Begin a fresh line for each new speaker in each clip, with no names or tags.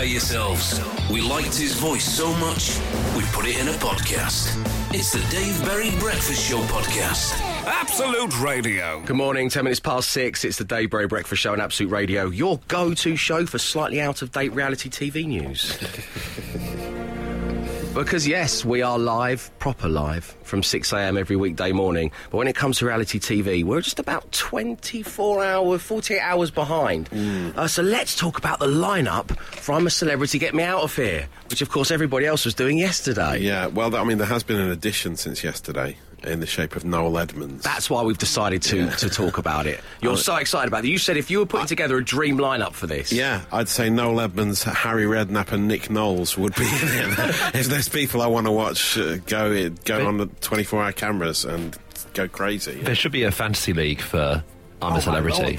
prepare yourselves. We liked his voice so much, we put it in a podcast. It's the Dave Berry Breakfast Show podcast. Absolute Radio.
Good morning, 10 minutes past six. It's the Dave Berry Breakfast Show on Absolute Radio, your go to show for slightly out of date reality TV news. because, yes, we are live, proper live, from 6am every weekday morning. But when it comes to reality TV, we're just about 24 hours, 48 hours behind. Uh, so let's talk about the lineup for I'm a Celebrity, Get Me Out of Here, which, of course, everybody else was doing yesterday.
Yeah, well, I mean, there has been an addition since yesterday in the shape of Noel Edmonds.
That's why we've decided to, to talk about it. You're so excited about it. You said if you were putting together a dream lineup for this.
yeah, I'd say Noel Edmonds, Harry Redknapp, and Nick Knowles would be in it. if there's people I want to watch uh, go go on the 24-hour cameras and go crazy.
There should be a fantasy league for I'm
Oh,
a Celebrity.
Lord,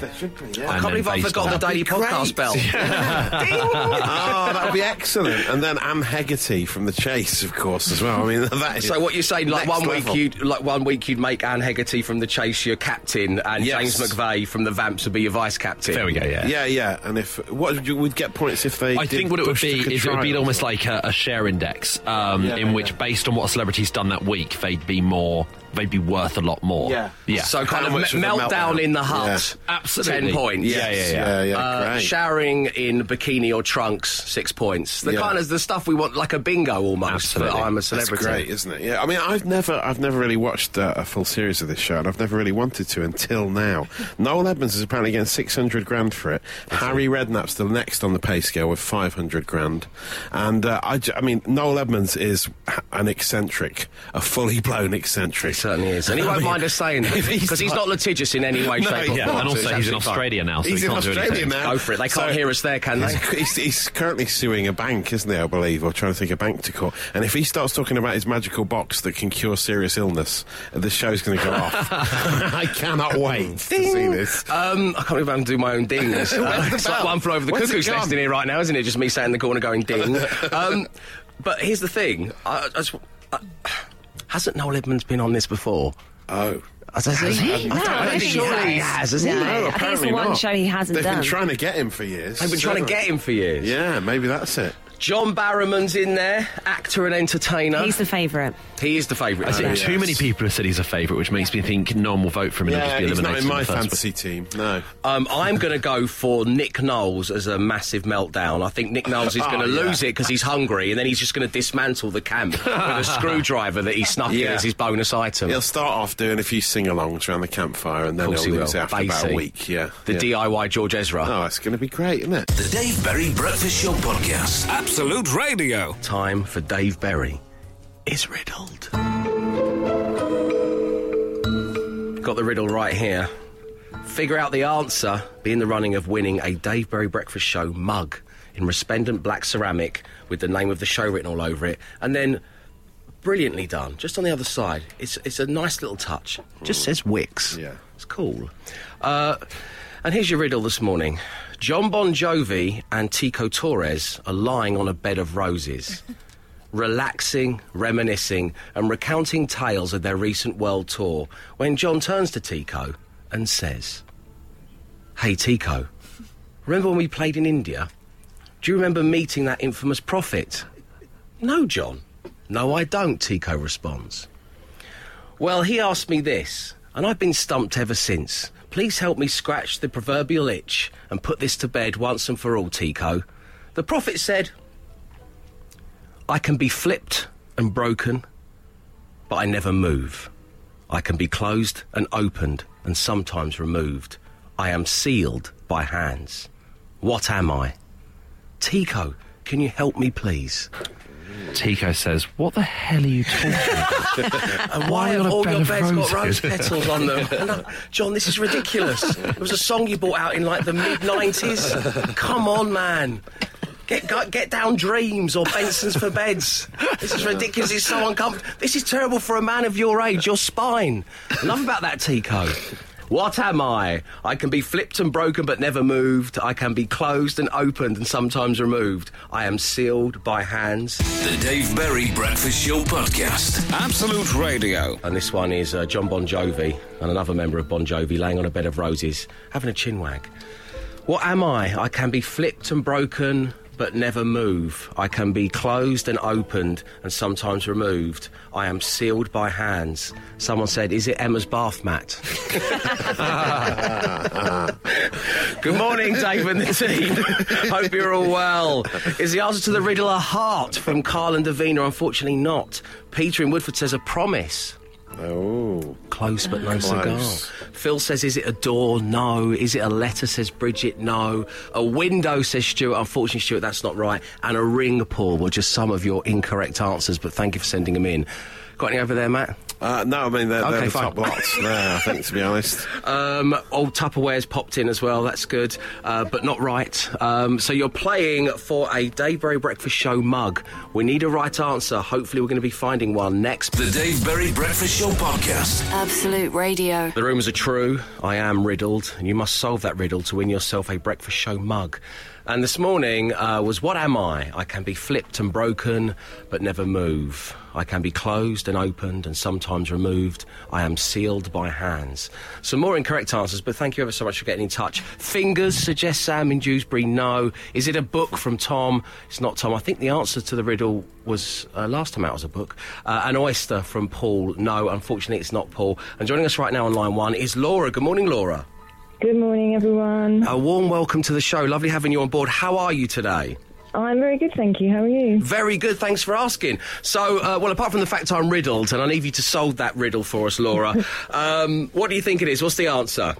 be, yeah.
I can't believe I've
based
forgotten the daily
be
podcast
great.
bell.
oh, that'd be excellent. And then Anne Hegarty from The Chase, of course, as well. I mean, that is
So what you're saying, like
next
one week you'd like one week you'd make Anne Hegarty from the Chase your captain, and
Yes.
James McVey from the Vamps would be your vice captain.
There we go, yeah.
Yeah, yeah. And if what would you would get points if they?
I
did
think what it would be
took
is it would be almost like a, a share index, um,
Yeah,
in which, based on what a celebrity's done that week, they'd be more, they'd be worth a lot more.
Yeah.
yeah.
So kind
How
of me- meltdown
meltdown?
in the hut,
Yeah.
Absolutely.
ten points.
Yeah, yeah, yeah.
yeah, yeah.
Uh,
great.
showering in bikini or trunks, six points. The
Yeah.
kind of the stuff we want, like a bingo almost.
Absolutely.
For I'm a celebrity.
That's great, isn't it? Yeah. I mean, I've never, I've never really watched uh, a full series of this show, and I've never really wanted to until now. Noel Edmonds is apparently getting six hundred grand for it. Harry Redknapp's the next on the pay scale with five hundred grand, and uh, I, j- I mean, Noel Edmonds is an eccentric, a fully blown eccentric.
He certainly is, and he won't mind us saying that because he's
not-
not litigious in any way,
No,
shape, or
yeah,
form.
and also
it's
he's in
absolutely fine.
Australia now, so
He's
he can't do
Australia
anything.
now.
Go for it. They can't
So-
hear us there, can they?
He's, he's, he's currently suing a bank, isn't he? I believe, or trying to take a bank to court. And if he starts talking about his magical box that can cure serious illness, the show's going to go off. I cannot wait to see this.
Um, I can't believe I can do my own dings. Uh,
Where's the
it's like one flew over the
Where's it
cuckoo's nest in here right now, isn't it? Just me sat in the corner going ding. um, but here's the thing: I, I just, I, hasn't Noel Edmonds been on this before?
Oh.
Has he?
he?
I
No,
don't
I don't
think
think
he
he
has.
has.
Has he?
No.
No,
I think it's the one
not.
show he hasn't done.
They've
done.
been trying to get him for years.
They've been trying to get him for years.
Yeah, maybe that's it.
John Barrowman's in there, actor and entertainer.
He's the favourite.
he is the favourite.
I think
he?
too many people have said he's a favourite, which makes me think no one will vote for him and he'll
Yeah,
just
he's not in my
the first
fantasy team. No.
Um, I'm going to go for Nick Knowles as a massive meltdown. I think Nick Knowles is going to
Oh, yeah.
lose it because he's hungry, and then he's just going to dismantle the camp with a screwdriver that he snuck in as his bonus item.
He'll start off doing a few sing-alongs around the campfire, and then he'll
he
lose
will.
it after about
Basie.
a week. Yeah.
the
yeah.
DIY George Ezra.
Oh, it's going to be great, isn't it?
The Dave Berry Breakfast Show podcast. Absolute Radio.
Time for Dave Berry is riddled. Got the riddle right here. Figure out the answer. Be in the running of winning a Dave Berry Breakfast Show mug in resplendent black ceramic with the name of the show written all over it, and then brilliantly done. Just on the other side, it's it's a nice little touch. Just says Wickes.
Yeah.
it's cool. Uh, and here's your riddle this morning. John Bon Jovi and Tico Torres are lying on a bed of roses, relaxing, reminiscing, and recounting tales of their recent world tour. When John turns to Tico and says, "Hey Tico, remember when we played in India? Do you remember meeting that infamous prophet?" No, John. No, I don't, Tico responds. Well, he asked me this, and I've been stumped ever since. Please help me scratch the proverbial itch and put this to bed once and for all, Tico. The prophet said, I can be flipped and broken, but I never move. I can be closed and opened and sometimes removed. I am sealed by hands. What am I? Tico, can you help me, please?
Tico says, What the hell are you talking about?
And why
Why
have all your beds got rose petals on them? No, uh, John, this is ridiculous. It was a song you bought out in like the mid 90s. Come on, man. Get, get get down dreams or Benson's for beds. This is ridiculous. It's so uncomfortable. This is terrible for a man of your age. Your spine. Love about that, Tico. What am I? I can be flipped and broken but never moved. I can be closed and opened and sometimes removed. I am sealed by hands.
The Dave Berry Breakfast Show podcast. Absolute Radio.
And this one is uh, John Bon Jovi and another member of Bon Jovi laying on a bed of roses, having a chin wag. What am I? I can be flipped and broken, but never move. I can be closed and opened and sometimes removed. I am sealed by hands. Someone said, Is it Emma's bath mat? Good morning, Dave and the team. Hope you're all well. Is the answer to the riddle a heart from Carl and Davina? Unfortunately, not. Peter in Woodford says a promise.
Oh.
Close but no cigar. Phil says, is it a door? No. Is it a letter? Says Bridget. No. A window? Says Stuart. Unfortunately, Stuart, that's not right. And a ring, Paul, were just some of your incorrect answers, but thank you for sending them in. Got any over there, Matt?
Uh, no, I mean, they're, they're the
fine.
top lots there, I think, to be honest.
Um, old Tupperware's popped in as well. That's good, uh, but not right. Um, so you're playing for a Dave Berry Breakfast Show mug. We need a right answer. Hopefully, we're going to be finding one next.
The Dave Berry Breakfast Show Podcast.
Absolute Radio.
The rumours are true. I am riddled, and you must solve that riddle to win yourself a breakfast show mug. And this morning uh, was What Am I? I can be flipped and broken, but never move. I can be closed and opened and sometimes removed. I am sealed by hands. Some more incorrect answers, but thank you ever so much for getting in touch. Fingers suggests Sam in Dewsbury. No. Is it a book from Tom? It's not Tom. I think the answer to the riddle was uh, last time out was a book. Uh, an oyster from Paul. No, unfortunately, it's not Paul. And joining us right now on line one is Laura. Good morning, Laura.
Good morning, everyone.
A warm welcome to the show. Lovely having you on board. How are you today?
I'm very good, thank you. How are you?
Very good, thanks for asking. So, uh, well, apart from the fact I'm riddled, and I need you to solve that riddle for us, Laura, um, what do you think it is? What's the answer?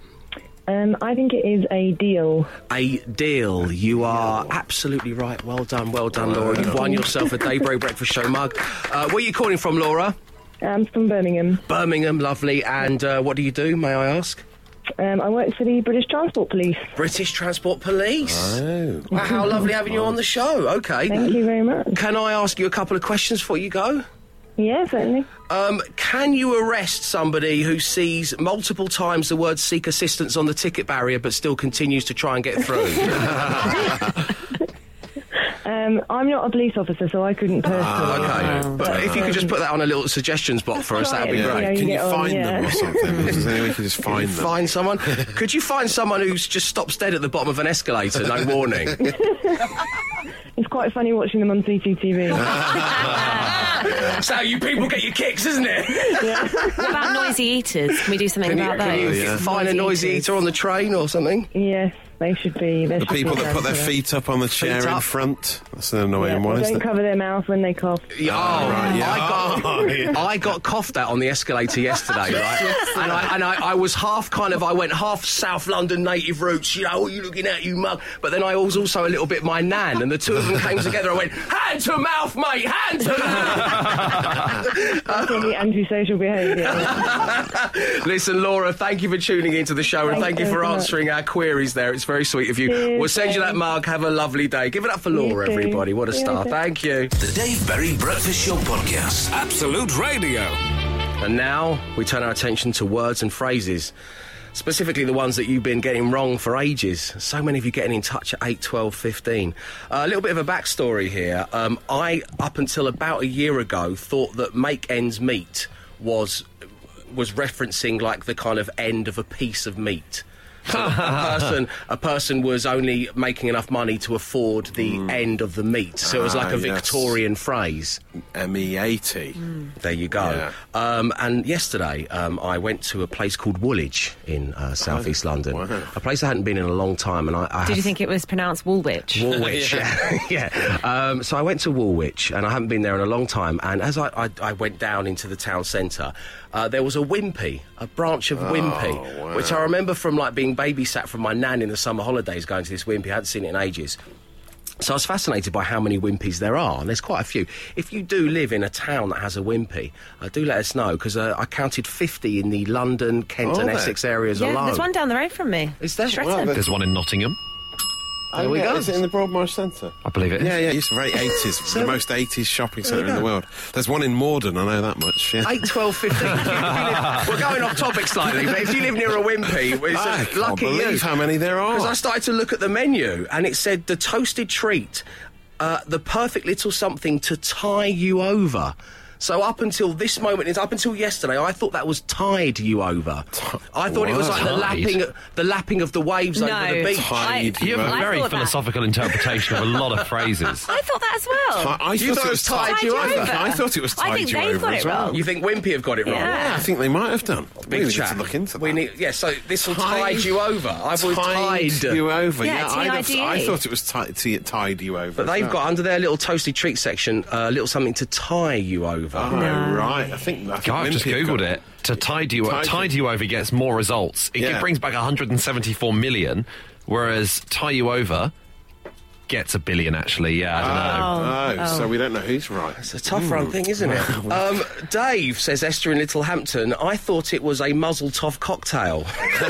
Um, I think it is a deal.
A deal. You are absolutely right. Well done, well done, Laura. You've won yourself a Daybreak Breakfast Show mug. Uh, where are you calling from, Laura?
I'm from Birmingham.
Birmingham, lovely. And uh, what do you do, may I ask?
Um, I work for the British Transport Police.
British Transport Police.
Oh.
Wow, how lovely having you on the show. Okay.
Thank you very much.
Can I ask you a couple of questions before you go?
Yeah, certainly.
Um, can you arrest somebody who sees multiple times the word seek assistance on the ticket barrier but still continues to try and get through?
Um, I'm not a police officer, so I couldn't personally.
Ah, okay. But if you could just put that on a little suggestions box for us, that'd be
Try it,
great.
yeah.
Can you
get on,
find them
yeah.
or something? Is there any way you can just find them?
Find someone. Could you find someone who's just stops dead at the bottom of an escalator, no warning?
It's quite funny watching them on CCTV.
That's how you people get your kicks, isn't it?
What about noisy eaters? Can we do something
Can you,
about
can you
those?
yeah.
find a noisy
eaters.
eater on the train or something?
yes, they should be. there
The
should
people
a
that put their
ban for that.
feet up on the chair in front. That's an
Yeah,
annoying one,
they
isn't
don't cover their mouth when they cough.
Yeah,
Oh, ah, right, yeah.
I got
Oh, yeah.
I got coughed at on the escalator yesterday, right? and I and I, I was half kind of I went half South London native roots, you know, what are you looking at, you mug? But then I was also a little bit my nan, and the two of them came together. I went hand to mouth, mate, hand to mouth.
That's probably antisocial behaviour.
Listen, Laura, thank you for tuning into the show, and
Thank
thank you
you
for
very much.
answering our queries. There, it's very sweet of you.
Cheers,
we'll send you that
thanks.
mug. Have a lovely day. Give it up for Laura,
too.
everybody. What a
See
star! Thank you.
The Dave Berry Breakfast Show Podcast. Absolute Radio.
And now we turn our attention to words and phrases. Specifically, the ones that you've been getting wrong for ages. So many of you getting in touch at 8, 12, 15. Uh, a little bit of a backstory here. Um, I, up until about a year ago, thought that make ends meet was was referencing like the kind of end of a piece of meat. So a person, a person was only making enough money to afford the end of the meat. So it was
Ah,
like a
yes.
Victorian phrase.
ME80.
There you go.
Yeah.
Um, and yesterday, um, I went to a place called Woolwich in uh, southeast London.
wow.
A place I hadn't been in a long time, and I, I
Did you think it was pronounced Woolwich?
Woolwich, yeah. yeah. Um, so I went to Woolwich, and I haven't been there in a long time. And as I, I, I went down into the town centre, uh, there was a Wimpy, a branch of Wimpy,
Oh, wow.
which I remember from like being babysat from my nan in the summer holidays, going to this Wimpy. I hadn't seen it in ages. So I was fascinated by how many Wimpies there are, and there's quite a few. If you do live in a town that has a Wimpy, uh, do let us know because uh, I counted 50 in the London, Kent,
Oh,
and. Essex areas
yeah,
alone.
there's one down the road from me.
Is there?
Stretton.
Well,
There's one in Nottingham.
There we
yeah,
go.
Is it in the Broadmarsh Centre?
I believe it is.
Yeah, yeah, it's very 80s. the most 80s shopping centre in the world. There's one in Morden, I know that much. Yeah.
8, 12, 15. If you- if you live- we're going off topic slightly, but if you live near a Wimpy, it's
I
a
can't
lucky you.
believe how many there are.
Because I started to look at the menu and it said the toasted treat, uh, the perfect little something to tie you over. So up until this moment, is up until yesterday, I thought that was tide you over. I thought it was like the lapping, the lapping of the waves
No.
over the beach.
Tide
I-
You have a very
thought that.
philosophical interpretation of a lot of phrases.
I thought that as well.
I, I
You
thought
thought
it was
tied
tied
you
you over.
over.
I thought it was
I
tied
think
you
they've
over
got
as
it
well.
wrong.
You think Wimpy have got it wrong?
Yeah.
Yeah, I think they might have done.
Big
we need
chat.
to look into that.
We need, yeah. So this will
Tied-
tide you over. I thought
tied
tied
you over.
Yeah,
Yeah, I'd have-
T-I-D-E.
I thought it was tied, tied you over.
But they've got under their little toasty treat section a little something to tie you over.
Oh, right. I think.
I've just googled
got-
it. To tide you,
Tide
tide,
you-
you over gets more results. It
Yeah.
brings back 174 million, whereas tie you over gets a billion. Actually, yeah, I don't know.
Oh, so we don't know who's right.
It's a tough run thing, isn't it? um, Dave says Esther in Littlehampton. I thought it was a muzzle toff cocktail,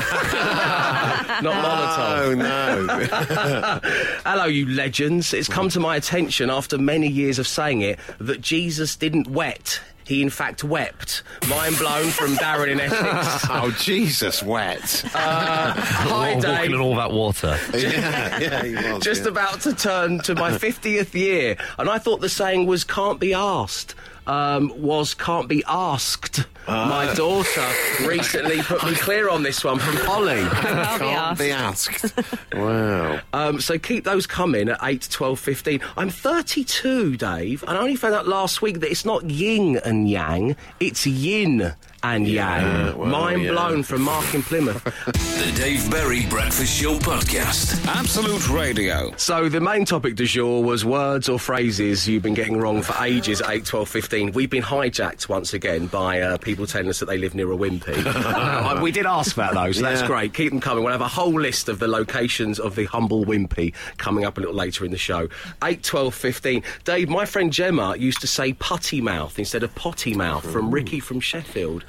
not Molotov.
Oh no!
Hello, you legends. It's come to my attention after many years of saying it that Jesus didn't wet. He, in fact, wept. Mind blown from Darren in Essex.
oh Jesus, wet.
Uh, hi,
Oh, walking in all that water.
yeah, yeah, he was.
Just
yeah.
about to turn to my 50th year, and I thought the saying was can't be asked. Um, was can't be asked.
Ah.
My daughter recently put me clear on this one from Holly.
I'll be
Can't
asked.
be asked. wow.
Um, so keep those coming at 8, 12, 15. I'm 32, Dave, and I only found out last week that it's not yin and yang, it's yin and yang.
well,
Mind
yeah.
blown from Mark in Plymouth.
The Dave Berry Breakfast Show Podcast. Absolute Radio.
so the main topic du jour was words or phrases you've been getting wrong for ages at 8, 12, 15. We've been hijacked once again by uh, people telling us that they live near a wimpy. Uh, we did ask about those, so that's great. Keep them coming. We'll have a whole list of the locations of the humble wimpy coming up a little later in the show. 8, 12, 15. Dave, my friend Gemma used to say putty mouth instead of potty mouth from Ricky from Sheffield.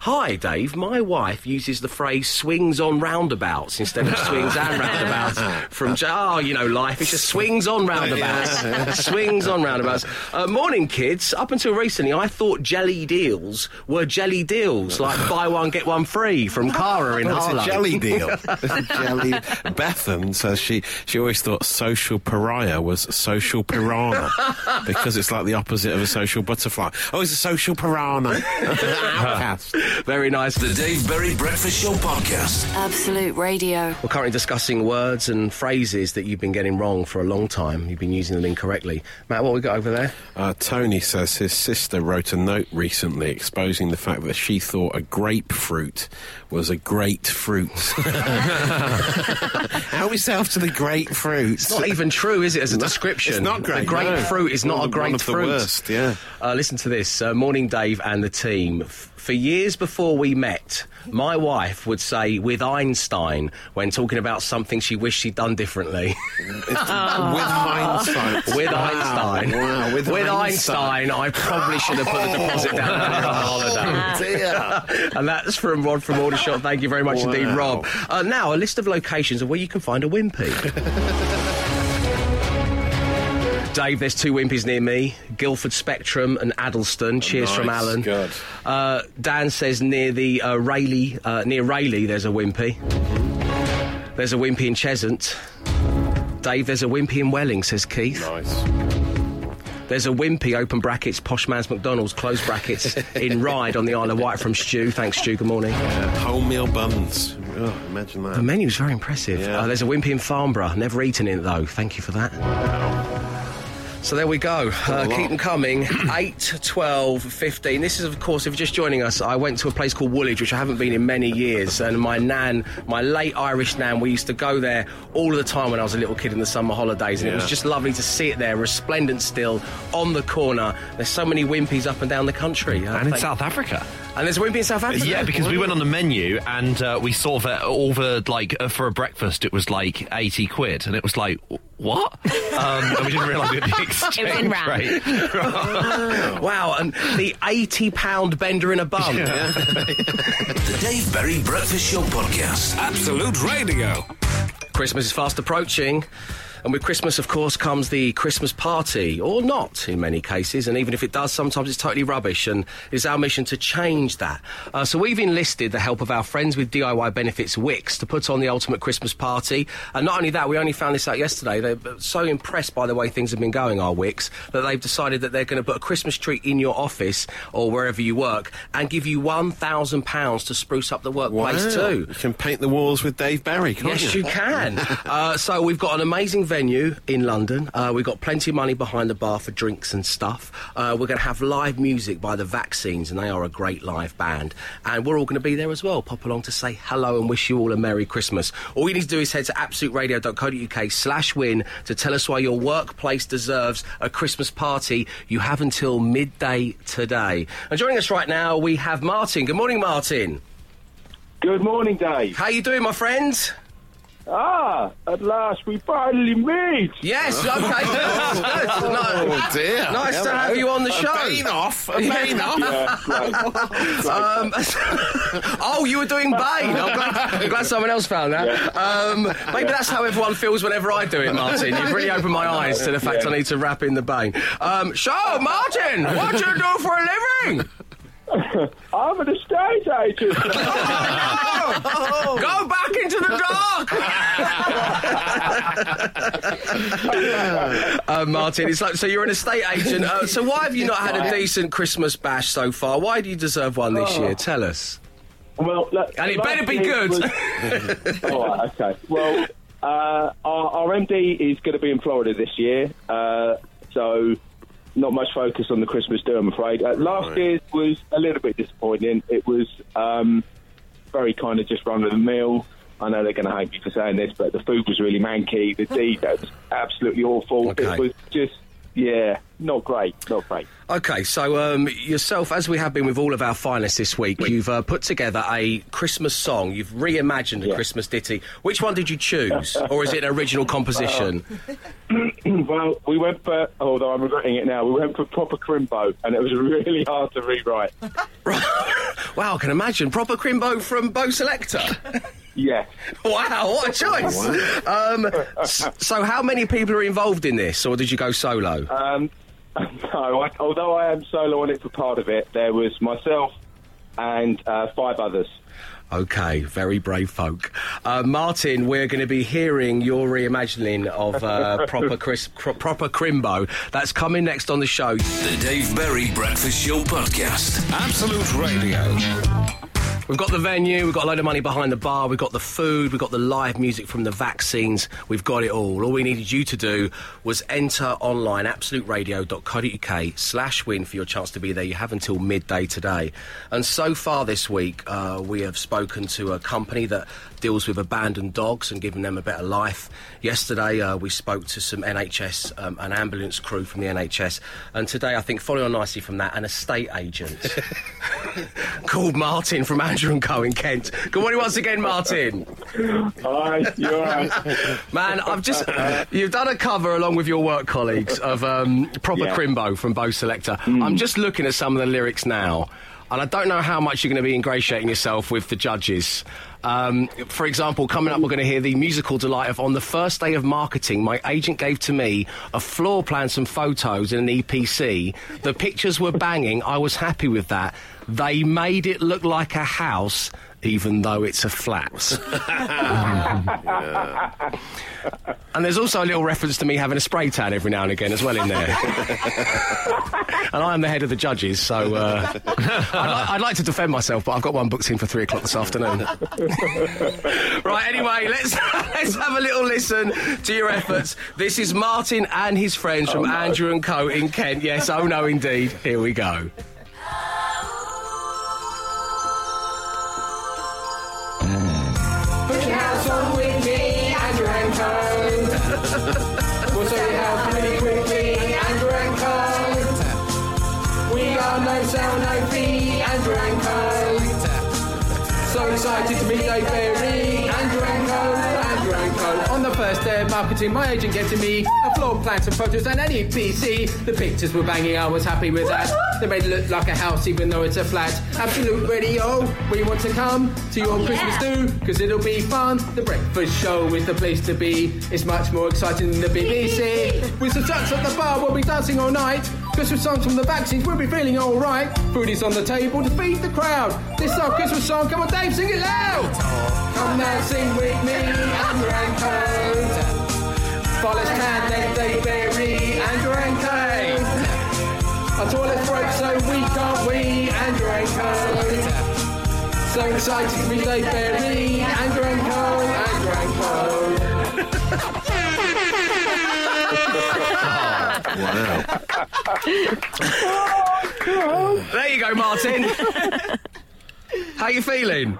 Hi, Dave. My wife uses the phrase swings on roundabouts instead of swings and roundabouts from, oh, you know, life. It's just swings on roundabouts. swings on roundabouts. Uh, morning, kids. Up until recently, I thought jelly deals were jelly deals, like buy one, get one free from Cara in
Well, it's a jelly deal. A jelly. Bethan says she she always thought social pariah was social piranha because it's like the opposite of a social butterfly. Oh, it's a social piranha. Outcast.
Very nice.
The Dave Berry Breakfast Show Podcast.
Absolute Radio.
We're currently discussing words and phrases that you've been getting wrong for a long time. You've been using them incorrectly. Matt, what we got over there?
Uh, Tony says his sister wrote a note recently exposing the fact that she thought a grapefruit was a great fruit. Help yourself to the grapefruit.
It's not even true, is it, as a description?
It's not great.
A grapefruit
no.
is not
One
a
of the- one of the
grapefruit.
worst, yeah.
Uh, listen to this. Uh, morning, Dave and the team. For years before we met, my wife would say with Einstein when talking about something she wished she'd done differently.
With hindsight.
with
Wow.
Einstein.
Wow, with,
Einstein, I probably should have put the deposit down on holiday.
Dear.
and that's from Rod from Aldershot. Thank you very much indeed, Rob. Uh, now, a list of locations of where you can find a wimpy. Dave, there's two wimpies near me Guildford Spectrum and Addlestone. Cheers from Alan.
good.
Uh, Dan says near the uh, Rayleigh, uh, near Rayleigh, there's a wimpy. There's a wimpy in Cheshunt. Dave, there's a wimpy in Welling, says Keith.
Nice.
There's a wimpy, open brackets, posh man's McDonald's, close brackets, in Ryde on the Isle of Wight from Stu. Thanks, Stu. Good morning.
Uh, wholemeal buns. Oh, imagine that.
The menu's very impressive.
Yeah.
Uh, there's a wimpy in Farnborough. Never eaten it, though. Thank you for that. So there we go. Uh, keep them coming. 8, 12, 15. This is, of course, if you're just joining us, I went to a place called Woolwich, which I haven't been in many years. And my nan, my late Irish nan, we used to go there all the time when I was a little kid in the summer holidays. And it was just lovely to see it there, resplendent still, on the corner. There's so many wimpies up and down the country. Uh,
And in South Africa.
And there's a wimpy in South Africa.
Yeah, because we went on the menu and uh, we saw that all the like uh, for a breakfast it was like eighty quid, and it was like what? um, and we didn't realise we had the exchange
in rand.
rate.
Wow, and the 80 pound bender in a bun.
The Dave Berry Breakfast Show Podcast. Absolute Radio.
Christmas is fast approaching. And with Christmas, of course, comes the Christmas party, or not in many cases. And even if it does, sometimes it's totally rubbish. And it's our mission to change that. Uh, so we've enlisted the help of our friends with DIY Benefits Wickes to put on the ultimate Christmas party. And not only that, we only found this out yesterday. They're so impressed by the way things have been going, our Wickes, that they've decided that they're going to put a Christmas tree in your office or wherever you work and give you £1,000 to spruce up the workplace too.
You can paint the walls with Dave Berry, can't
Yes,
you?
you can. uh, so we've got an amazing venue in London. Uh, we've got plenty of money behind the bar for drinks and stuff. Uh, we're going to have live music by the Vaccines, and they are a great live band. And we're all going to be there as well. Pop along to say hello and wish you all a Merry Christmas. All you need to do is head to absoluteradio.co.uk slash win to tell us why your workplace deserves a Christmas party. You have until midday today. And joining us right now, we have Martin. Good morning, Martin.
Good morning, Dave.
How are you doing, my friend?
Ah, at last we finally meet.
Yes, okay. Good. No,
Oh dear.
Nice to have you on the
A
show.
Bane off. A Bane off.
Yeah, great.
Um, oh, you were doing Bane. I'm glad, I'm glad someone else found that. Um, maybe that's how everyone feels whenever I do it, Martin. You've really opened my eyes to the fact I need to wrap in the Bane. Um, so, Martin, what do you do for a living?
I'm an estate agent.
Oh, Go back into uh, Martin, it's like so you're an estate agent. Uh, so why have you not had a decent Christmas bash so far? Why do you deserve one this year? Tell us.
well, look,
And it better be good.
was- All right, okay. Well, uh, our, our MD is going to be in Florida this year, uh, so not much focus on the Christmas do, I'm afraid. Uh, last year's was a little bit disappointing. It was um, very kind of just run of the mill. I know they're going to hate me for saying this, but the food was really manky. The deed that was absolutely awful.
Okay.
It was just, yeah, not great, not great.
Okay, so um, yourself, as we have been with all of our finalists this week, you've uh, put together a Christmas song. You've reimagined a
Yeah.
Christmas ditty. Which one did you choose, or is it an original composition?
Well, we went for, although I'm regretting it now, we went for proper crimbo, and it was really hard to rewrite.
wow, I can imagine proper crimbo from Bo Selecta.
Yeah.
wow, what a choice! Um, so, how many people are involved in this, or did you go solo?
Um, no, I, although I am solo on it for part of it, there was myself and uh, five others.
Okay, very brave folk. Uh, Martin, we're going to be hearing your reimagining of uh, proper Chris, cr- proper Crimbo. That's coming next on the show.
The Dave Berry Breakfast Show Podcast. Absolute Radio.
We've got the venue, we've got a load of money behind the bar, we've got the food, we've got the live music from the vaccines, we've got it all. All we needed you to do was enter online, absoluteradio.co.uk slash win for your chance to be there. You have until midday today. And so far this week, uh, we have spoken to a company that deals with abandoned dogs and giving them a better life. Yesterday, uh, we spoke to some NHS, um, an ambulance crew from the NHS. And today, I think, following on nicely from that, an estate agent called Martin from Andrew and Co in Kent. Good morning once again, Martin.
Hi, you all right?
Man, I've just you've done a cover along with your work colleagues of um, Proper
Yeah.
Crimbo from Bo Selecta. I'm just looking at some of the lyrics now, and I don't know how much you're going to be ingratiating yourself with the judges. Um, for example, coming up, we're going to hear the musical delight of On the First Day of Marketing, my agent gave to me a floor plan, some photos, and an EPC. The pictures were banging. I was happy with that. They made it look like a house, even though it's a flat. And there's also a little reference to me having a spray tan every now and again as well in there. and I am the head of the judges, so uh, I'd, li- I'd like to defend myself, but I've got one booked in for three o'clock this afternoon. right, anyway, let's let's have a little listen to your efforts. This is Martin and his friends from Andrew and Co in Kent. Yes, oh no, indeed. Here we go.
Excited to meet Dave Berry, Andrew and Co. Andrew and. On the first day of marketing, my agent gave to me a floor plan, some photos, and an EPC. The pictures were banging, I was happy with that. They made it look like a house, even though it's a flat. Absolute radio, we want to come to your oh, Christmas do, because it'll be fun. The breakfast show is the place to be. It's much more exciting than the BBC. With some shots at the bar, we'll be dancing all night. Christmas songs from the vaccines, we'll be feeling alright. Food is on the table to feed the crowd. This is our Christmas song, come on Dave, sing it loud! Come now, sing with me, and Co. Forest Can, then they Andrew and Co. Our toilets broke, so we can't we, Andrew and Co. So excited to be Dave Berry, Andrew and Co, Andrew and
Wow.
There you go, Martin. How you feeling?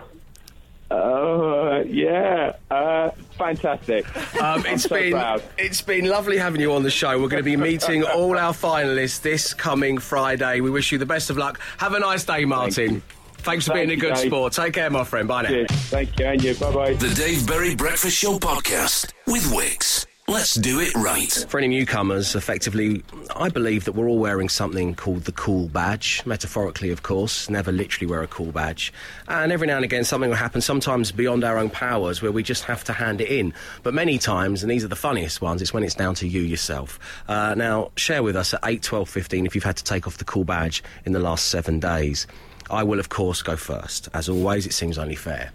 Uh, yeah, uh, fantastic.
Um,
I'm
it's
so
been
proud.
it's been lovely having you on the show. We're going to be meeting all our finalists this coming Friday. We wish you the best of luck. Have a nice day, Martin. Thanks for
Thank
being a
you,
good
Dave.
sport. Take care, my friend. Bye now.
Cheers. Thank you, and you. Bye bye.
The Dave Berry Breakfast Show podcast with Wickes. Let's do it right.
For any newcomers, effectively, I believe that we're all wearing something called the cool badge, metaphorically, of course, never literally wear a cool badge. And every now and again, something will happen, sometimes beyond our own powers, where we just have to hand it in. But many times, and these are the funniest ones, it's when it's down to you yourself. Uh, now, share with us at 8, 12, 15 if you've had to take off the cool badge in the last seven days. I will, of course, go first. As always, it seems only fair.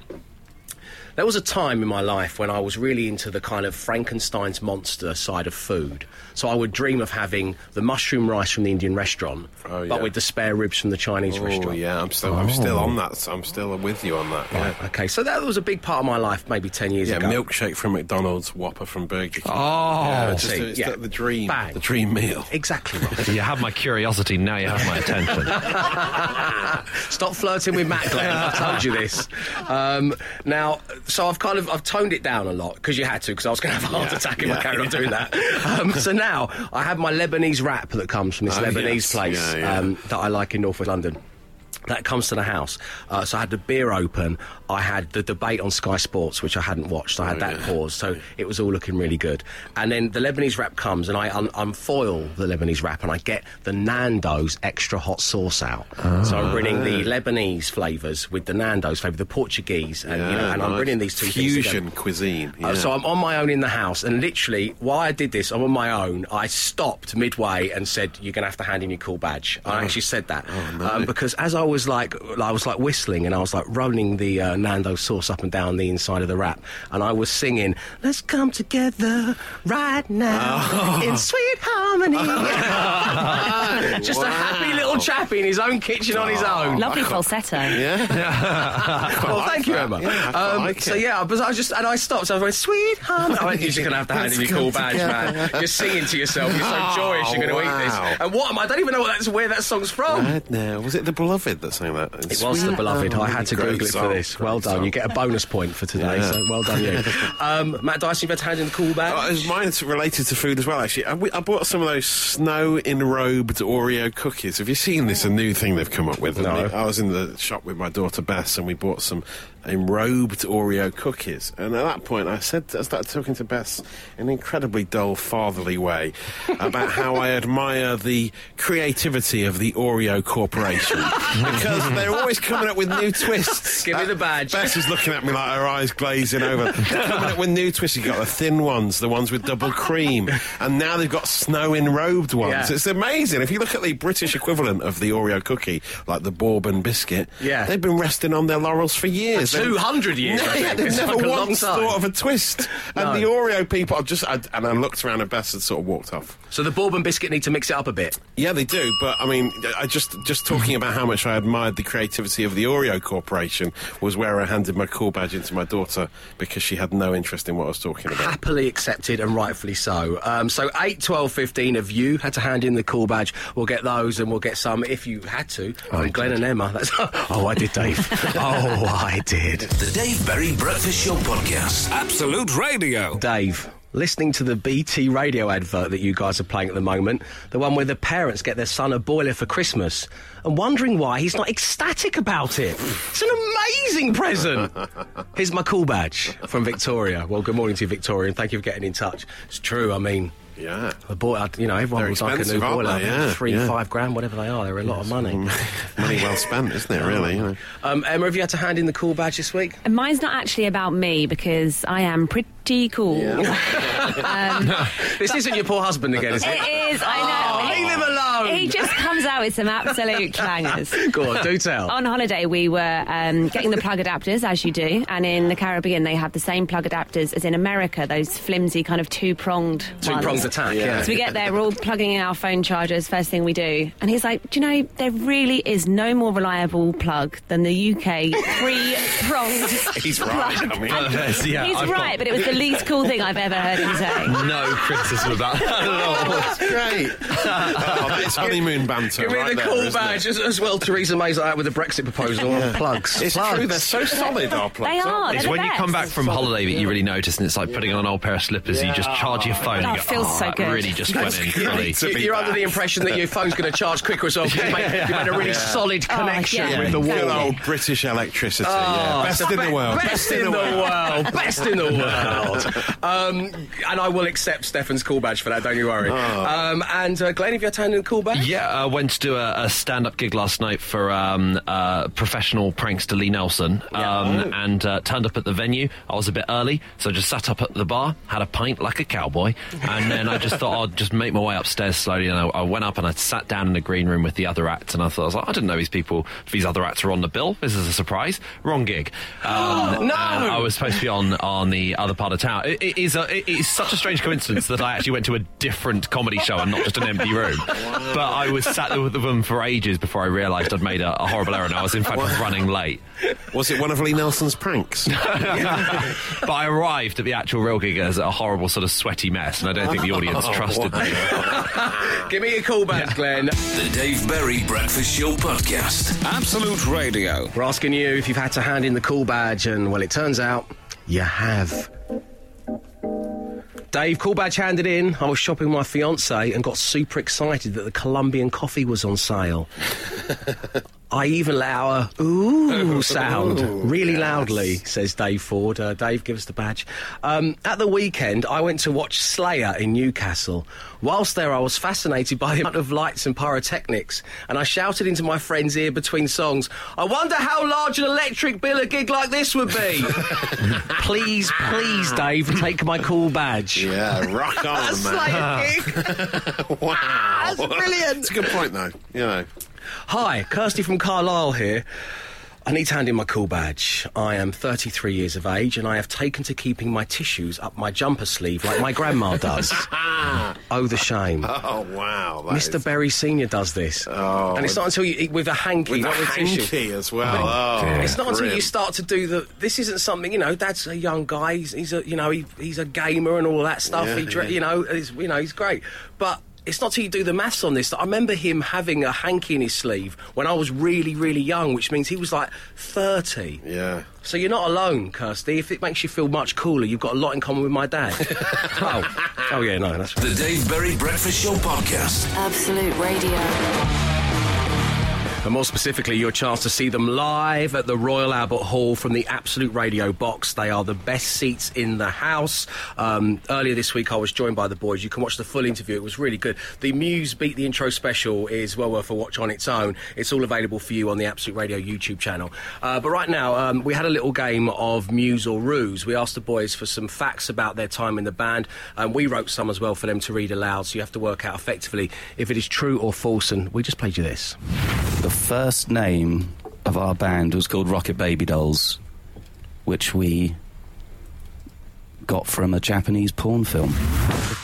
There was a time in my life when I was really into the kind of Frankenstein's monster side of food. So I would dream of having the mushroom rice from the Indian restaurant,
Oh,
but with the spare ribs from the Chinese
Oh
restaurant.
yeah, I'm still I'm still on that. I'm still with you on that. Yeah.
Okay, so that was a big part of my life maybe 10 years
Yeah,
ago.
milkshake from McDonald's, Whopper from Burger King.
Oh,
yeah, just,
see,
it's
yeah.
the, the dream,
Bang.
the dream meal.
Exactly right.
you have my curiosity, now you have my attention.
Stop flirting with Matt Glenn. I told you this. Um, now, so I've kind of I've toned it down a lot because you had to because I was going to have a heart
Yeah,
attack if I
yeah,
carried on doing that. Um, so now I have my Lebanese wrap that comes from this
Oh,
Lebanese
yes.
place. Um, that I like in Northwest London. That comes to the house. Uh, so I had the beer open. I had the debate on Sky Sports, which I hadn't watched. I had
Oh,
that
yeah.
paused. So it was all looking really good. And then the Lebanese wrap comes, and I un- unfoil the Lebanese wrap, and I get the Nando's extra hot sauce out. so I'm bringing the Lebanese flavours with the Nando's flavour, the Portuguese, and, you know, and I'm bringing these two
fusion cuisine.
Uh, so I'm on my own in the house, and literally, while I did this, I'm on my own. I stopped midway and said, "You're going to have to hand in your cool badge." I actually said that
no.
um, because as I was like, I was like whistling, and I was like rolling the uh, Nando sauce up and down the inside of the wrap, and I was singing, "Let's come together right now in sweet harmony." Just a happy little chappy in his own kitchen on his own.
Lovely falsetto. Yeah.
well, thank you, Emma.
Yeah,
um,
like
so yeah, but I just and I stopped. So I went, "Sweet harmony." I went, "You're just gonna have to hand in your
Let's
cool
come
badge, man. You're singing to yourself. You're so
Oh,
joyous. You're going to eat this." And what am I? I don't even know what that's where that song's from.
Right now, was it the beloved that sang that?
It was the beloved. I had to Google it for this. Well done.
song.
You get a bonus point for today.
Yeah.
So well done, you. um, Matt Dyson, you've had to hand in the call badge.
Oh, it's- mine's related to food as well, actually. I, we- I bought some of those snow enrobed Oreo cookies. Have you seen this? A new thing they've come up with.
No.
I was in the shop with my daughter Bess, and we bought some enrobed Oreo cookies. And at that point, I said, I started talking to Bess in an incredibly dull, fatherly way about how I admire the creativity of the Oreo Corporation because they're always coming up with new twists.
Give me the badge.
Bess is looking at me like her eyes glazing over. They're coming up with new twists. You've got the thin ones, the ones with double cream, and now they've got snow enrobed ones.
Yeah.
It's amazing. If you look at the British equivalent of the Oreo cookie, like the Bourbon biscuit,
Yeah.
they've been resting on their laurels for years. They've-
200 years,
No, yeah, they've
It's
never
like
once thought of a twist. And
No.
the Oreo people, are just, I, and I looked around and Bess had sort of walked off.
So the bourbon biscuit need to mix it up a bit.
Yeah, they do, but I mean, I just just talking about how much I admired the creativity of the Oreo Corporation was where I handed my cool badge into my daughter because she had no interest in what I was talking about.
Happily accepted and rightfully so. Um, so 8, 12, 15 of you had to hand in the cool badge. We'll get those and we'll get some if you had to from Glenn and Emma. That's, oh, I did, Dave. oh, I did.
The Dave Berry Breakfast Show podcast. Absolute Radio.
Dave, listening to the BT radio advert that you guys are playing at the moment, the one where the parents get their son a boiler for Christmas, and wondering why he's not ecstatic about it. It's an amazing present. Here's my cool badge from Victoria. Well, good morning to you, Victoria, and thank you for getting in touch. It's true. I mean,
Yeah.
a boiler, you know, everyone
They're
was like a new
expensive, aren't
boiler,
they? Yeah,
three,
yeah.
five grand, whatever they are. They're a lot of money.
Money well spent, isn't it, really? You know.
Um, Emma, have you had to hand in the cool badge this week?
And mine's not actually about me because I am pretty cool.
This isn't your poor husband again, is it?
It is, I know.
Oh, leave him alone.
He just comes out with some absolute clangers.
Go on, do tell.
On holiday, we were um, getting the plug adapters, as you do, and in the Caribbean, they have the same plug adapters as in America, those flimsy kind of two pronged
Two pronged attack, yeah.
So we get there, we're all plugging in our phone chargers, first thing we do. And he's like, Do you know, there really is no more reliable plug than the UK three pronged.
He's right. I mean,
yeah,
He's
I've
right, but it was the least cool thing I've ever heard him say.
no criticism about that at all.
that's great. oh, that's honeymoon banter.
Give me
right
the
there,
cool
isn't
badge as, as well. Theresa May's like that with the Brexit proposal on plugs.
It's
plugs.
true. They're so solid. Our plugs.
They are,
aren't
It's
they're
when
the
you come back from holiday that you really notice, and it's like putting on an old pair of slippers. You just charge your phone.
Oh,
and
it
you go,
feels
oh,
so
that
good.
really just went in fully.
to
You-
be
You're under the impression that your phone's going to charge quicker as well. 'cause You made, you made a really solid connection with the
exactly.
Good
wall.
old British electricity.
Oh.
Best in the world.
Best in the world. Best in the world. Um, and I will accept Stefan's call badge for that, don't you worry. Um, and uh, Glenn, have you had time to call badge?
Yeah, I went to do a, a stand-up gig last night for um, uh, professional prankster Lee Nelson, um, and uh, turned up at the venue. I was a bit early, so I just sat up at the bar, had a pint like a cowboy, and then I just thought I'd just make my way upstairs slowly. And I, I went up and I sat down in the green room with the other acts, and I thought I was like, I didn't know these people, these other acts were on the bill. This is a surprise. Wrong gig. Um,
no!
and I was supposed to be on on the other part of town. It, it is a, it is such a strange coincidence that I actually went to a different comedy show and not just an empty room. But I was sat with them for ages before I realised I'd made a, a horrible error and I was in fact running late.
Was it one of Lee Nelson's pranks?
But I arrived at the actual real gig as a horrible sort of sweaty mess, and I don't think the audience oh, trusted me.
Give me a call badge, Glenn.
The Dave Berry Breakfast Show Podcast. Absolute Radio.
We're asking you if you've had to hand in the cool badge, and well, it turns out you have. Dave, call badge handed in. I was shopping my fiance and got super excited that the Colombian coffee was on sale. I even a ooh sound really loudly, says Dave Ford. Uh, Dave, give us the badge. Um, at the weekend, I went to watch Slayer in Newcastle. Whilst there, I was fascinated by the amount of lights and pyrotechnics, and I shouted into my friend's ear between songs, I wonder how large an electric bill a gig like this would be. please, please, Dave, take my cool badge.
yeah, rock on, man.
Slayer gig.
Wow.
That's brilliant.
It's a good point, though. You know.
Hi, Kirsty from Carlisle here. I need to hand in my cool badge. I am 33 years of age and I have taken to keeping my tissues up my jumper sleeve like my grandma does. oh, the shame.
Oh, wow.
Mr.
is-
Berry Senior does this.
Oh,
and it's not until you eat with a hanky,
With
not
a
with tissue.
as well. Oh, oh
It's not until you start to do the. This isn't something you know. Dad's a young guy. He's, he's a you know he, he's a gamer and all that stuff.
Yeah,
he
yeah.
you know he's, you know he's great, but. It's not till you do the maths on this that I remember him having a hanky in his sleeve when I was really, really young, which means he was like 30.
Yeah.
So you're not alone, Kirsty. If it makes you feel much cooler, you've got a lot in common with my dad. oh. oh, yeah, no, that's right.
The Dave Berry Breakfast Show Podcast.
Absolute Radio.
And more specifically, your chance to see them live at the Royal Albert Hall from the Absolute Radio box. They are the best seats in the house. Um, earlier this week, I was joined by the boys. You can watch the full interview. It was really good. The Muse Beat the Intro special is well worth a watch on its own. It's all available for you on the Absolute Radio YouTube channel. Uh, but right now, um, we had a little game of Muse or Ruse. We asked the boys for some facts about their time in the band, and we wrote some as well for them to read aloud. So you have to work out effectively if it is true or false. And we just played you this.
The first name of our band was called Rocket Baby Dolls, which we got from a Japanese porn film.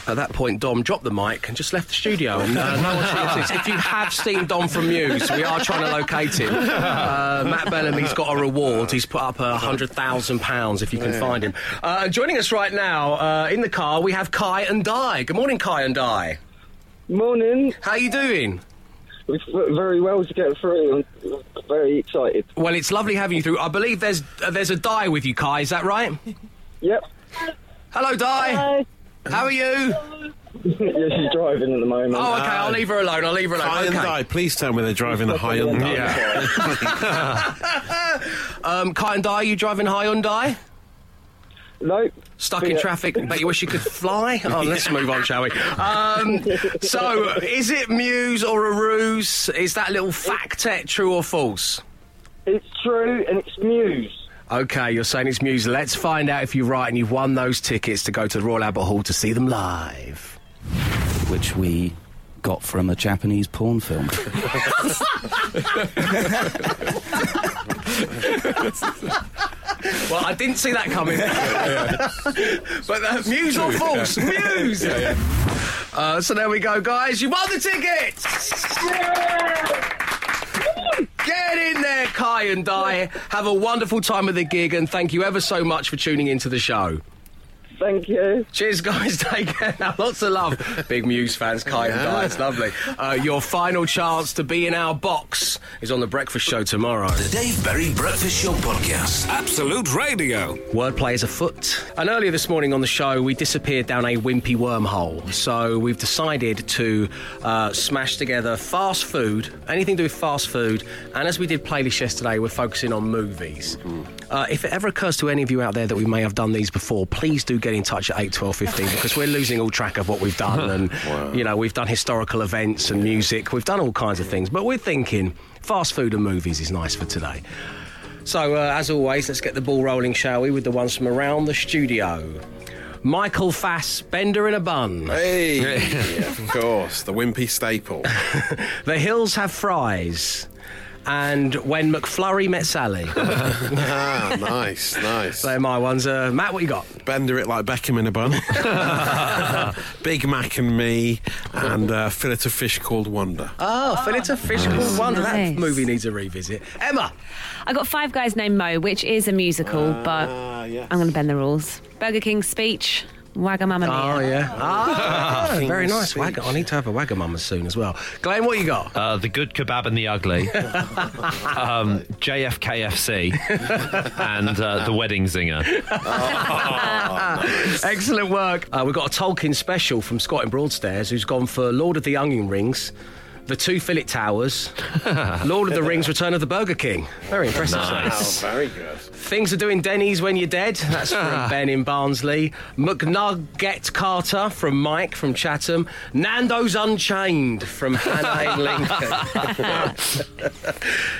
At that point, Dom dropped the mic and just left the studio. And uh, no one sees this. If you have seen Dom from Muse, we are trying to locate him. Uh, Matt Bellamy's got a reward. He's put up a hundred thousand pounds if you can find him. Uh, joining us right now uh, in the car, we have Kai and Di. Good morning, Kai and Di.
Morning.
How are you doing?
It's v- very well to get through. I'm very excited.
Well, it's lovely having you through. I believe there's uh, there's a die with you, Kai. Is that right?
Yep.
Hello, Di. How are you?
yeah, she's driving at the moment.
Oh, okay. I'll leave her alone. I'll leave her alone. Okay.
Hyundai, please tell me they're driving a Hyundai.
Um, Kite and Di, you driving a Hyundai?
No.
Stuck in
Yeah.
traffic, bet you wish you could fly? Oh, let's move on, shall we? Um, so, is it Muse or a ruse? Is that little factet true or false?
It's true, and it's Muse.
Okay, you're saying it's Muse. Let's find out if you're right and you've won those tickets to go to the Royal Albert Hall to see them live.
which we got from a Japanese porn film.
Well, I didn't see that coming. but uh, Muse or false? Muse! Uh, so there we go, guys. You won the tickets! Get in there, Kai and Di. Have a wonderful time at the gig, and thank you ever so much for tuning into the show.
Thank you.
Cheers, guys. Take care now. Lots of love. Big Muse fans, Kai and Di. It's lovely. Uh, your final chance to be in our box is on The Breakfast Show tomorrow.
The Dave Berry Breakfast Show Podcast. Absolute Radio.
Wordplay is afoot. And earlier this morning on the show, we disappeared down a wimpy wormhole. So we've decided to uh, smash together fast food, anything to do with fast food. And as we did playlist yesterday, we're focusing on movies. Uh, if it ever occurs to any of you out there that we may have done these before, please do get in touch at 8, 12, 15 because we're losing all track of what we've done. And, you know, we've done historical events and music, we've done all kinds of things. But we're thinking fast food and movies is nice for today. So, uh, as always, let's get the ball rolling, shall we, with the ones from around the studio. Michael Fassbender in a bun.
Hey, of course, the wimpy staple.
The hills have fries. And when McFlurry met Sally.
ah, nice, nice.
They're my ones. Uh, Matt, what you got?
Bender it like Beckham in a bun. Big Mac and me, and uh, fillet of fish called Wanda.
Oh, fillet of fish called Wanda. That movie needs a revisit. Emma.
I got Five Guys Named Moe, which is a musical, but
Ah, yes.
I'm going to bend the rules. Burger King speech, Wagamama Mia.
Oh, yeah. Ah, very nice. Wagga- I need to have a Wagamama soon as well. Glenn, what you got?
Uh, the good kebab and the ugly, um, JFKFC, and uh, the wedding zinger.
Excellent work. Uh, we've got a Tolkien special from Scott in Broadstairs who's gone for Lord of the Onion Rings, The Two Philip Towers, Lord of the Rings, Return of the Burger King. Very impressive.
Oh, very good.
Things are doing Denny's when you're dead. That's from ah. Ben in Barnsley. McNugget Carter from Mike from Chatham. Nando's Unchained from Hannah in Lincoln.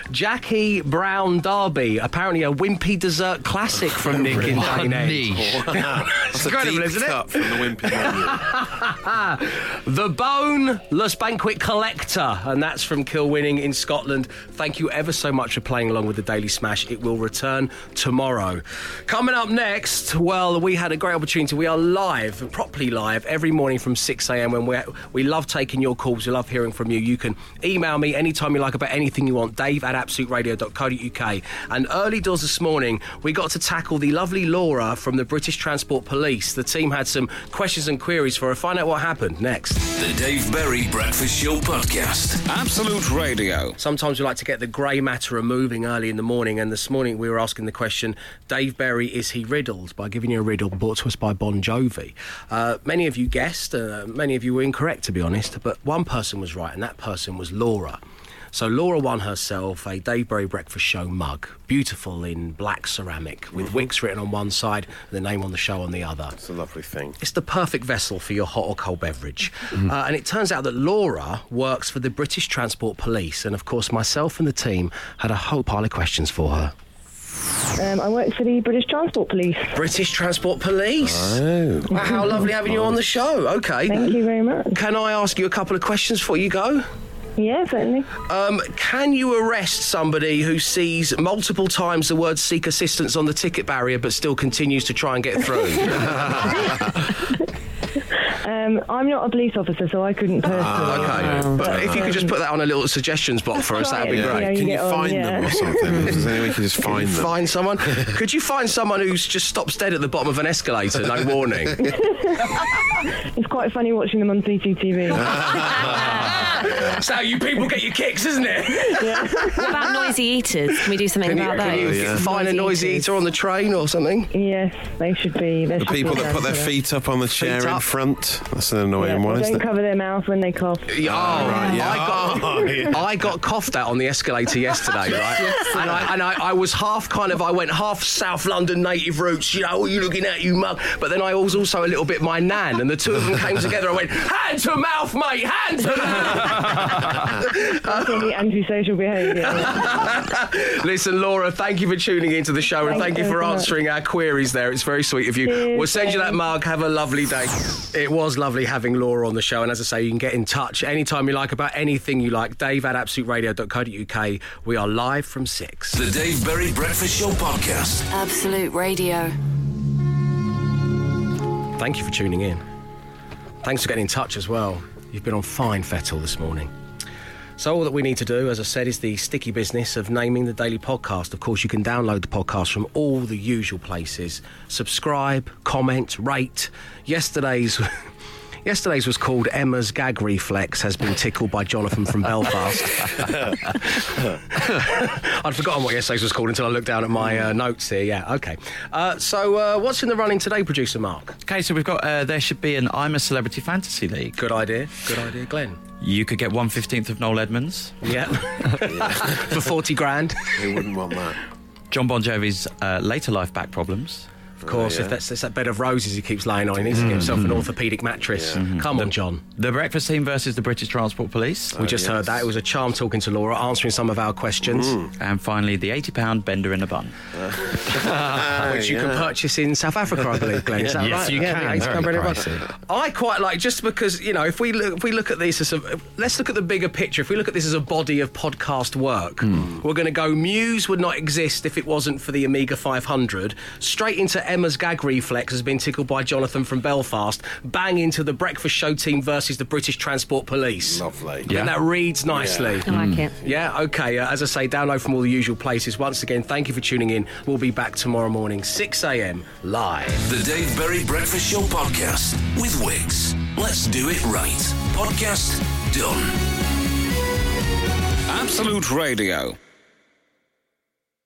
Jackie Brown Derby. Apparently a wimpy dessert classic from Nick in Danehead.
That's a
incredible, isn't it?
from the wimpy menu.
The Boneless Banquet Collector, and that's from Kilwinning in Scotland. Thank you ever so much for playing along with the Daily Smash. It will return tomorrow. Coming up next, well, we had a great opportunity. We are live, properly live, every morning from 6 a.m. when we we love taking your calls. We love hearing from you. You can email me anytime you like about anything you want. Dave at absoluteradio.co.uk. And early doors this morning, we got to tackle the lovely Laura from the British Transport Police. The team had some questions and queries for her. Find out what happened next.
The Dave Berry Breakfast Show Podcast. Absolute Radio.
Sometimes we like to get the grey matter moving early in the morning, and this morning we were asking the question Dave Berry, is he riddled? By giving you a riddle brought to us by Bon Jovi. Uh, many of you guessed, uh, many of you were incorrect, to be honest, but one person was right, and that person was Laura. So Laura won herself a Dave Berry Breakfast Show mug, beautiful in black ceramic, with Wickes written on one side and the name on the show on the other.
It's a lovely thing.
It's the perfect vessel for your hot or cold beverage. Uh, and it turns out that Laura works for the British Transport Police. And of course, myself and the team had a whole pile of questions for her.
Um, I work for the British Transport Police.
British Transport Police.
Oh.
Wow, how lovely having you on the show. Okay.
Thank you very much.
Can I ask you a couple of questions before you go?
Yeah, certainly.
Um, can you arrest somebody who sees multiple times the word seek assistance on the ticket barrier but still continues to try and get through?
Um, I'm not a police officer, so I couldn't personally.
Ah, okay. But if you could just put that on a little suggestions box for us, that'd be
Yeah,
great.
yeah, you
Can you
get on,
find them
yeah.
or something? If there's any way you can just find them.
Find someone. Could you find someone who's just stops dead at the bottom of an escalator, no warning?
It's quite funny watching them on CCTV.
That's how you people get your kicks, isn't it?
What about noisy eaters? Can we do something
Can you,
about
can you
those?
yeah.
find a noisy
eaters.
eater on the train or something?
Yes, they should be. there
The
should
people
a
that put their feet up on the chair in
up.
front. That's an annoying
Yeah,
one,
they
isn't
don't
it?
cover their mouth when they cough.
Yeah,
Oh, ah, right, yeah.
I got,
Oh, yeah.
I got coughed at on the escalator yesterday, right? and I, and I, I was half kind of, I went half South London native roots, you know, what are you looking at, you mug? But then I was also a little bit my nan, and the two of them came together. I went, hand to mouth, mate, hand to mouth.
That's all the antisocial behaviour.
Listen, Laura, thank you for tuning into the show and
Thank
thank you
you
for
so much.
answering our queries there. It's very sweet of you.
Cheers,
we'll send you that
thanks.
mug. Have a lovely day. It was lovely having Laura on the show. And as I say, you can get in touch anytime you like about anything you like. Dave at absoluteradio.co.uk. We are live from 6.
The Dave Berry Breakfast Show Podcast.
Absolute Radio.
Thank you for tuning in. Thanks for getting in touch as well. You've been on fine fettle this morning. So all that we need to do, as I said, is the sticky business of naming the daily podcast. Of course, you can download the podcast from all the usual places. Subscribe, comment, rate. Yesterday's Yesterday's was called Emma's gag reflex has been tickled by Jonathan from Belfast. I'd forgotten what yesterday's was called until I looked down at my uh, notes here. Yeah, okay. Uh, so, uh, what's in the running today, producer Mark?
Okay, so we've got uh, there should be an I'm a Celebrity Fantasy League.
Good idea. Good idea, Glenn.
You could get one fifteenth of Noel Edmonds,
Yeah. For 40 grand.
Who wouldn't want that?
John Bon Jovi's uh, later life back problems.
Of course,
yeah.
if that's, that's that bed of roses he keeps lying on, he needs to get himself an mm. orthopaedic mattress. Mm-hmm. Come on, John.
The Breakfast Team versus the British Transport Police.
We just uh, heard that. It was a charm talking to Laura, answering some of our questions, mm.
And finally, the eighty pound bender in a bun.
Uh, which you can purchase in South Africa, I believe, Glenn. Is that
Yes,
right?
you
yeah,
can.
the 80
Very
pound bread and
pricey.
I quite like just because you know if we look, if we look at this as a let's look at the bigger picture. If we look at this as a body of podcast work, hmm. we're going to go. Muse would not exist if it wasn't for the Amiga 500. Straight into Emma's gag reflex has been tickled by Jonathan from Belfast. Bang into the Breakfast Show team versus the British Transport Police.
Lovely.
And that reads nicely.
I like it.
Yeah, okay. Uh, as I say, download from all the usual places. Once again, thank you for tuning in. We'll be back tomorrow morning, 6 a.m. live.
The Dave Berry Breakfast Show Podcast with Wickes. Let's do it right. Podcast done.
Absolute Radio.